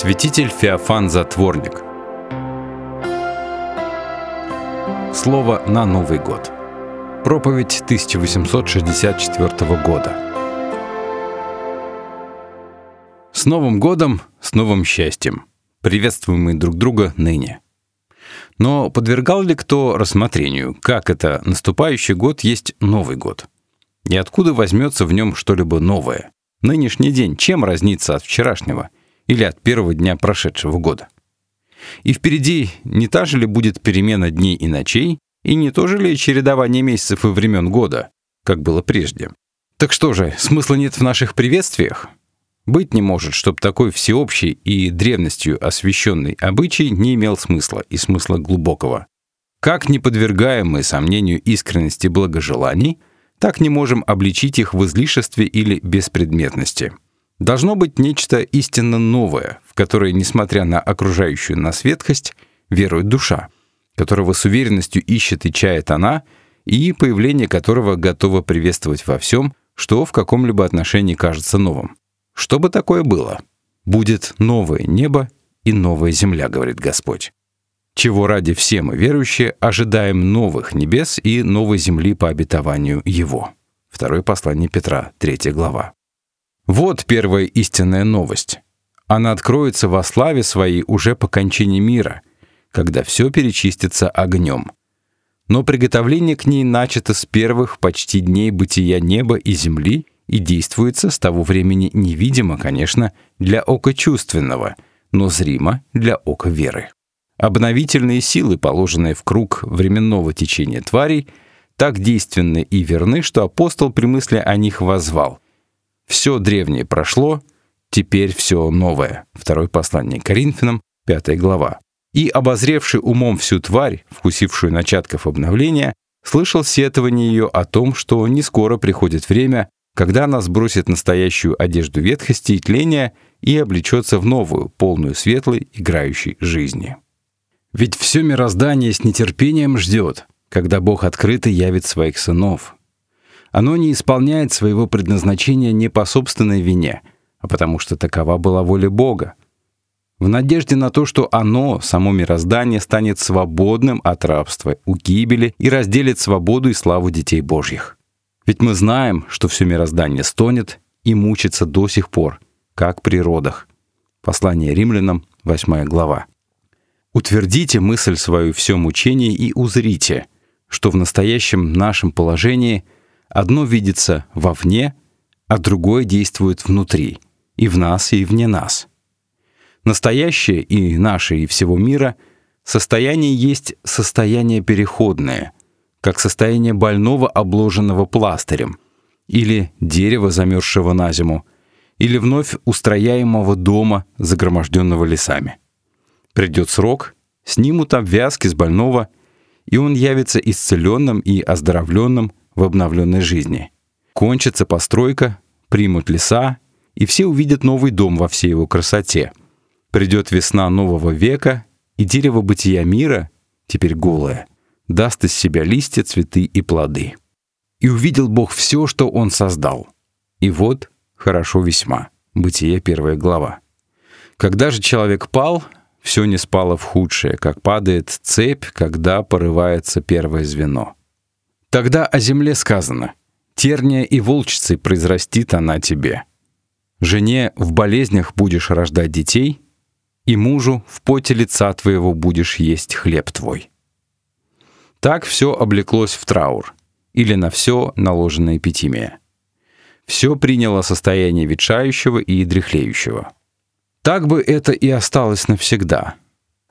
Святитель Феофан Затворник. Слово на Новый год. Проповедь 1864 года. С Новым годом, с новым счастьем. Приветствуем мы друг друга ныне. Но подвергал ли кто рассмотрению, как это наступающий год есть Новый год? И откуда возьмется в нем что-либо новое? Нынешний день чем разнится от вчерашнего или от первого дня прошедшего года? И впереди не та же ли будет перемена дней и ночей, и не то же ли чередование месяцев и времен года, как было прежде? Так что же, смысла нет в наших приветствиях? Быть не может, чтобы такой всеобщий и древностью освященный обычай не имел смысла и смысла глубокого. Как не подвергаем мы сомнению искренности благожеланий, так не можем обличить их в излишестве или беспредметности. Должно быть нечто истинно новое, в которое, несмотря на окружающую нас ветхость, верует душа, которого с уверенностью ищет и чает она, и появление которого готово приветствовать во всем, что в каком-либо отношении кажется новым. Что бы такое было? Будет новое небо и новая земля, говорит Господь. Чего ради все мы, верующие, ожидаем новых небес и новой земли по обетованию Его. Второе послание Петра, 3 глава. Вот первая истинная новость. Она откроется во славе своей уже по кончине мира, когда все перечистится огнем. Но приготовление к ней начато с первых почти дней бытия неба и земли — и действуется с того времени невидимо, конечно, для ока чувственного, но зримо для ока веры. Обновительные силы, положенные в круг временного течения тварей, так действенны и верны, что апостол при мысли о них возвал. «Все древнее прошло, теперь все новое». Второе послание Коринфянам, 5 глава. И, обозревший умом всю тварь, вкусившую начатков обновления, слышал сетование ее о том, что не скоро приходит время, когда она сбросит настоящую одежду ветхости и тления и облечется в новую, полную светлой, играющей жизни. Ведь все мироздание с нетерпением ждет, когда Бог открыто явит своих сынов. Оно не исполняет своего предназначения не по собственной вине, а потому что такова была воля Бога. В надежде на то, что оно, само мироздание, станет свободным от рабства, у гибели и разделит свободу и славу детей Божьих. Ведь мы знаем, что все мироздание стонет и мучится до сих пор, как при родах. Послание римлянам, 8 глава. Утвердите мысль свою все мучение и узрите, что в настоящем нашем положении одно видится вовне, а другое действует внутри, и в нас, и вне нас. Настоящее и наше, и всего мира состояние есть состояние переходное — как состояние больного, обложенного пластырем, или дерева, замерзшего на зиму, или вновь устрояемого дома, загроможденного лесами. Придет срок, снимут обвязки с больного, и он явится исцеленным и оздоровленным в обновленной жизни. Кончится постройка, примут леса, и все увидят новый дом во всей его красоте. Придет весна нового века, и дерево бытия мира, теперь голое, даст из себя листья, цветы и плоды. И увидел Бог все, что Он создал. И вот хорошо весьма. Бытие, первая глава. Когда же человек пал, все не спало в худшее, как падает цепь, когда порывается первое звено. Тогда о земле сказано, терния и волчцы произрастит она тебе. Жене в болезнях будешь рождать детей, и мужу в поте лица твоего будешь есть хлеб твой. Так все облеклось в траур, или на все наложена эпитимия. Все приняло состояние ветшающего и дряхлеющего. Так бы это и осталось навсегда.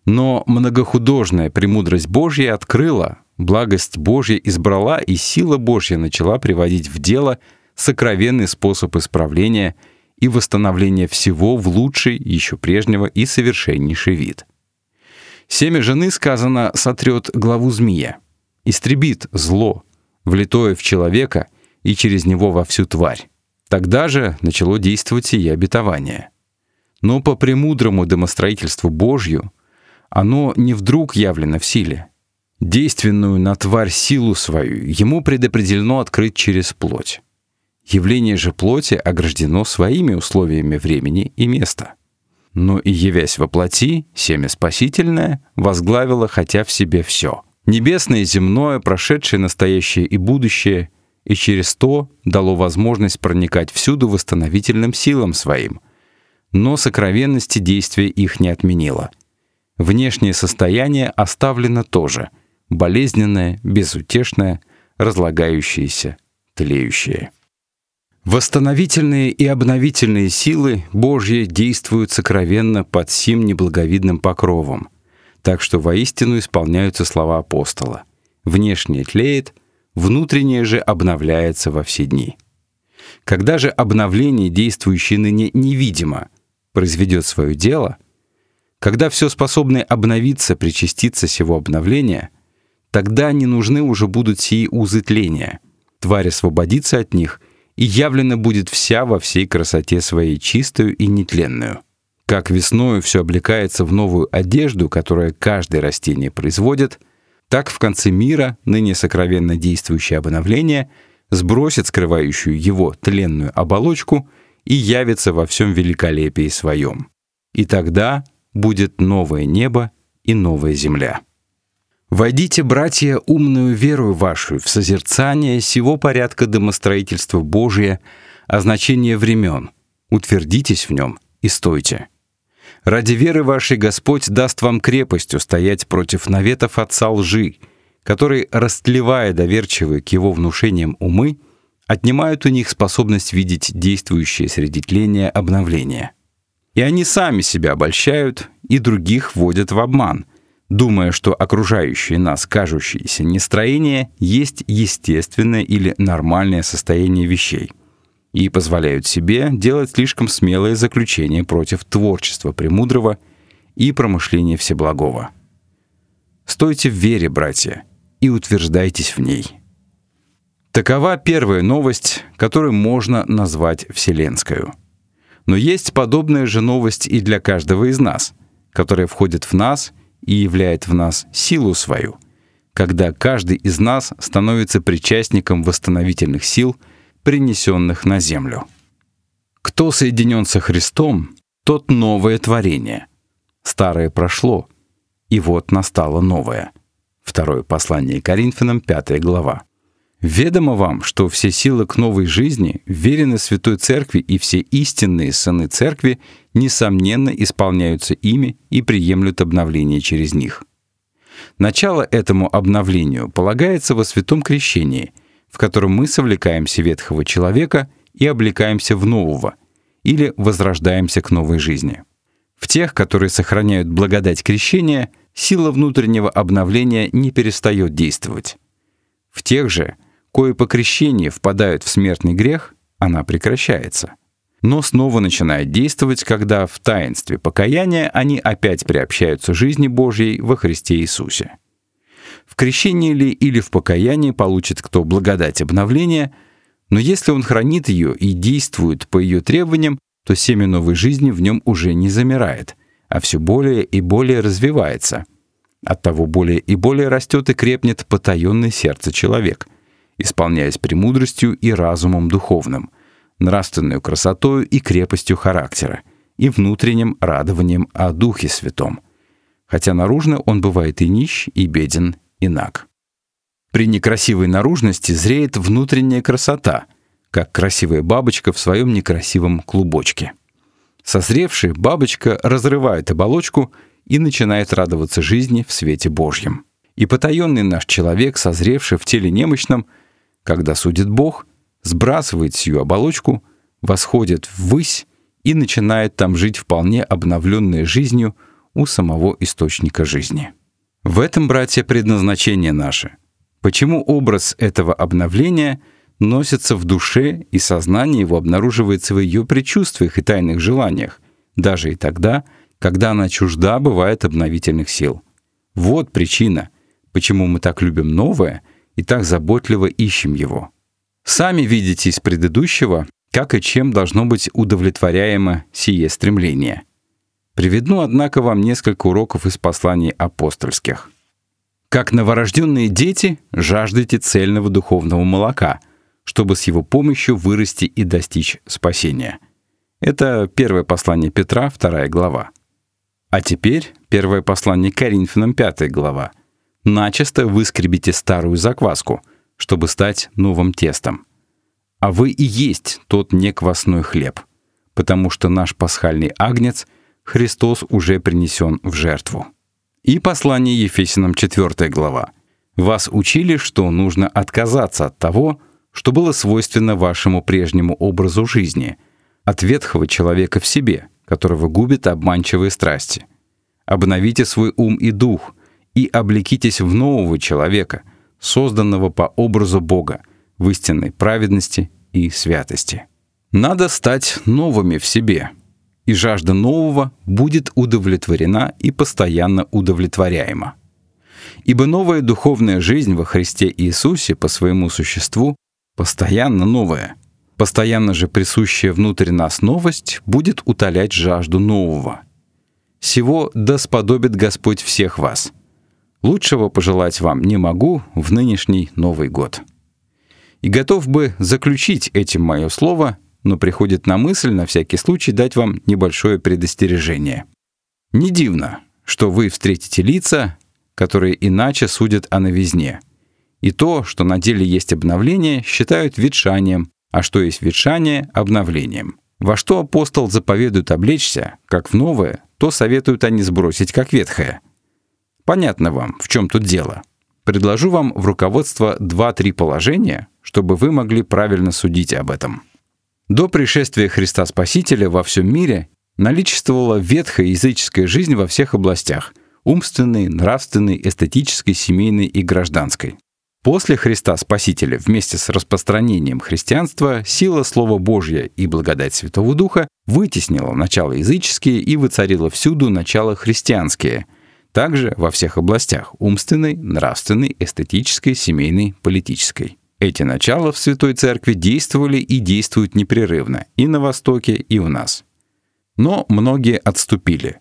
Но многохудожная премудрость Божья открыла, благость Божья избрала, и сила Божья начала приводить в дело сокровенный способ исправления и восстановления всего в лучший, еще прежнего и совершеннейший вид — Семя жены, сказано, сотрет главу змея, истребит зло, влитое в человека и через него во всю тварь. Тогда же начало действовать и обетование. Но по премудрому домостроительству Божью оно не вдруг явлено в силе. Действенную на тварь силу свою ему предопределено открыть через плоть. Явление же плоти ограждено своими условиями времени и места. но и явясь во плоти, семя спасительное возглавило хотя в себе все. Небесное и земное, прошедшее настоящее и будущее, и через то дало возможность проникать всюду восстановительным силам своим. Но сокровенности действия их не отменило. Внешнее состояние оставлено тоже — болезненное, безутешное, разлагающееся, тлеющее. Восстановительные и обновительные силы Божьи действуют сокровенно под сим неблаговидным покровом, так что воистину исполняются слова апостола. Внешнее тлеет, внутреннее же обновляется во все дни. Когда же обновление, действующее ныне невидимо, произведет свое дело, когда все способное обновиться причаститься сего обновления, тогда не нужны уже будут сии узы тления. Тварь освободится от них — и явлена будет вся во всей красоте своей чистую и нетленную. Как весною все облекается в новую одежду, которую каждое растение производит, так в конце мира ныне сокровенно действующее обновление сбросит скрывающую его тленную оболочку и явится во всем великолепии своем. И тогда будет новое небо и новая земля. Войдите, братья, умную веру вашу в созерцание сего порядка домостроительства Божия, о значении времен. Утвердитесь в нем и стойте. Ради веры вашей Господь даст вам крепость устоять против наветов отца лжи, которые, растлевая доверчивые к его внушениям умы, отнимают у них способность видеть действующее среди тления обновление. И они сами себя обольщают и других вводят в обман — думая, что окружающее нас кажущееся нестроение есть естественное или нормальное состояние вещей, и позволяют себе делать слишком смелые заключения против творчества премудрого и промышления всеблагого. Стойте в вере, братья, и утверждайтесь в ней. Такова первая новость, которую можно назвать вселенскую. Но есть подобная же новость и для каждого из нас, которая входит в нас и являет в нас силу свою, когда каждый из нас становится причастником восстановительных сил, принесенных на землю. Кто соединен со Христом, тот новое творение. Старое прошло, и вот настало новое. Второе послание Коринфянам, 5 глава. Ведомо вам, что все силы к новой жизни верены Святой Церкви, и все истинные сыны Церкви, несомненно, исполняются ими и приемлют обновление через них. Начало этому обновлению полагается во Святом Крещении, в котором мы совлекаемся ветхого человека и облекаемся в нового, или возрождаемся к новой жизни. В тех, которые сохраняют благодать крещения, сила внутреннего обновления не перестает действовать. В тех же — кое по крещении впадают в смертный грех, она прекращается. Но снова начинает действовать, когда в таинстве покаяния они опять приобщаются жизни Божьей во Христе Иисусе. В крещении ли или в покаянии получит кто благодать обновления, но если он хранит ее и действует по ее требованиям, то семя новой жизни в нем уже не замирает, а все более и более развивается. Оттого более и более растет и крепнет потаенное сердце человек — исполняясь премудростью и разумом духовным, нравственной красотою и крепостью характера, и внутренним радованием о Духе Святом, хотя наружно он бывает и нищ, и беден, и наг. При некрасивой наружности зреет внутренняя красота, как красивая бабочка в своем некрасивом клубочке. Созревшая бабочка разрывает оболочку и начинает радоваться жизни в свете Божьем. И потаенный наш человек, созревший в теле немощном, когда судит Бог, сбрасывает сию оболочку, восходит ввысь и начинает там жить вполне обновленной жизнью у самого источника жизни. В этом, братья, предназначение наше. Почему образ этого обновления носится в душе и сознание его обнаруживается в ее предчувствиях и тайных желаниях, даже и тогда, когда она чужда бывает обновительных сил. Вот причина, почему мы так любим новое — и так заботливо ищем его. Сами видите из предыдущего, как и чем должно быть удовлетворяемо сие стремление. Приведу, однако, вам несколько уроков из посланий апостольских. Как новорожденные дети, жаждете цельного духовного молока, чтобы с его помощью вырасти и достичь спасения. Это первое послание Петра, вторая глава. А теперь первое послание Коринфянам, пятая глава. Начисто выскребите старую закваску, чтобы стать новым тестом. А вы и есть тот неквасной хлеб, потому что наш пасхальный агнец Христос уже принесен в жертву. И послание Ефесянам 4 глава. Вас учили, что нужно отказаться от того, что было свойственно вашему прежнему образу жизни, от ветхого человека в себе, которого губит обманчивые страсти. Обновите свой ум и дух и облекитесь в нового человека, созданного по образу Бога, в истинной праведности и святости. Надо стать новыми в себе, и жажда нового будет удовлетворена и постоянно удовлетворяема. Ибо новая духовная жизнь во Христе Иисусе по своему существу постоянно новое. Постоянно же присущая внутрь нас новость будет утолять жажду нового. Сего да сподобит Господь всех вас. Лучшего пожелать вам не могу в нынешний Новый год. И готов бы заключить этим мое слово, но приходит на мысль на всякий случай дать вам небольшое предостережение. Не дивно, что вы встретите лица, которые иначе судят о новизне — и то, что на деле есть обновление, считают ветшанием, а что есть ветшание — обновлением. Во что апостол заповедует облечься, как в новое, то советуют они сбросить, как ветхое. Понятно вам, в чем тут дело. Предложу вам в руководство 2-3 положения, чтобы вы могли правильно судить об этом. До пришествия Христа Спасителя во всем мире наличествовала ветхая языческая жизнь во всех областях — умственной, нравственной, эстетической, семейной и гражданской. После Христа Спасителя вместе с распространением христианства сила Слова Божья и благодать Святого Духа вытеснила начало языческие и воцарила всюду начало христианские, также во всех областях — умственной, нравственной, эстетической, семейной, политической. Эти начала в Святой Церкви действовали и действуют непрерывно и на Востоке, и у нас. Но многие отступили.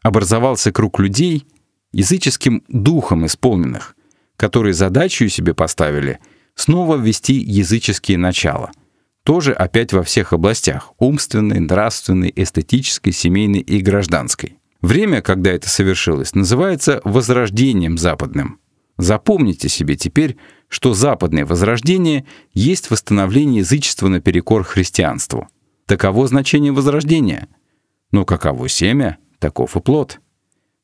Образовался круг людей, языческим духом исполненных — которые задачу себе поставили снова ввести языческие начала. Тоже опять во всех областях — умственной, нравственной, эстетической, семейной и гражданской. Время, когда это совершилось, называется «возрождением западным». Запомните себе теперь, что западное возрождение есть восстановление язычества наперекор христианству. Таково значение возрождения. Но каково семя, таков и плод.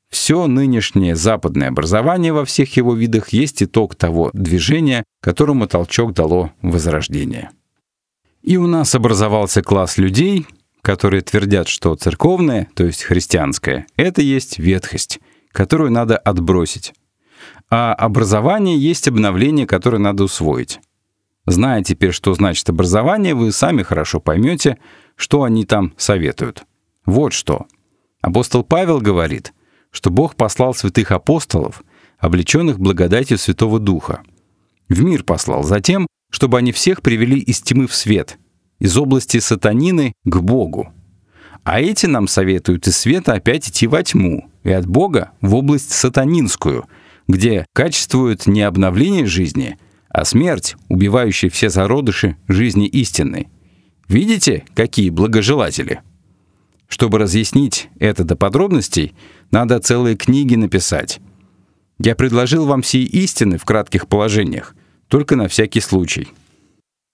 Все нынешнее западное образование во всех его видах есть итог того движения, которому толчок дало Возрождение. И у нас образовался класс людей, которые твердят, что церковное, то есть христианское, это есть ветхость, которую надо отбросить. А образование есть обновление, которое надо усвоить. Зная теперь, что значит образование, вы сами хорошо поймете, что они там советуют. Вот что. Апостол Павел говорит — что Бог послал святых апостолов, облеченных благодатью Святого Духа. В мир послал затем, чтобы они всех привели из тьмы в свет, из области сатанины к Богу. А эти нам советуют из света опять идти во тьму, и от Бога в область сатанинскую, где качествует не обновление жизни, а смерть, убивающая все зародыши жизни истинной. Видите, какие благожелатели? Чтобы разъяснить это до подробностей, надо целые книги написать. Я предложил вам все истины в кратких положениях, только на всякий случай.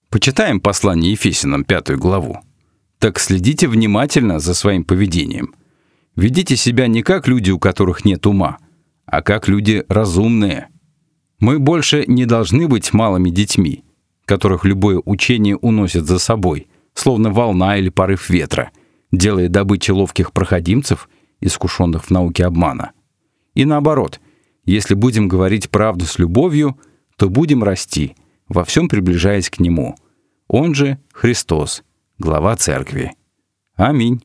Почитаем послание Ефесянам, пятую главу. Так следите внимательно за своим поведением. Ведите себя не как люди, у которых нет ума, а как люди разумные. Мы больше не должны быть малыми детьми, которых любое учение уносит за собой, словно волна или порыв ветра — делая добычей ловких проходимцев, искушенных в науке обмана. И наоборот, если будем говорить правду с любовью, то будем расти, во всем приближаясь к Нему. Он же Христос, глава Церкви. Аминь.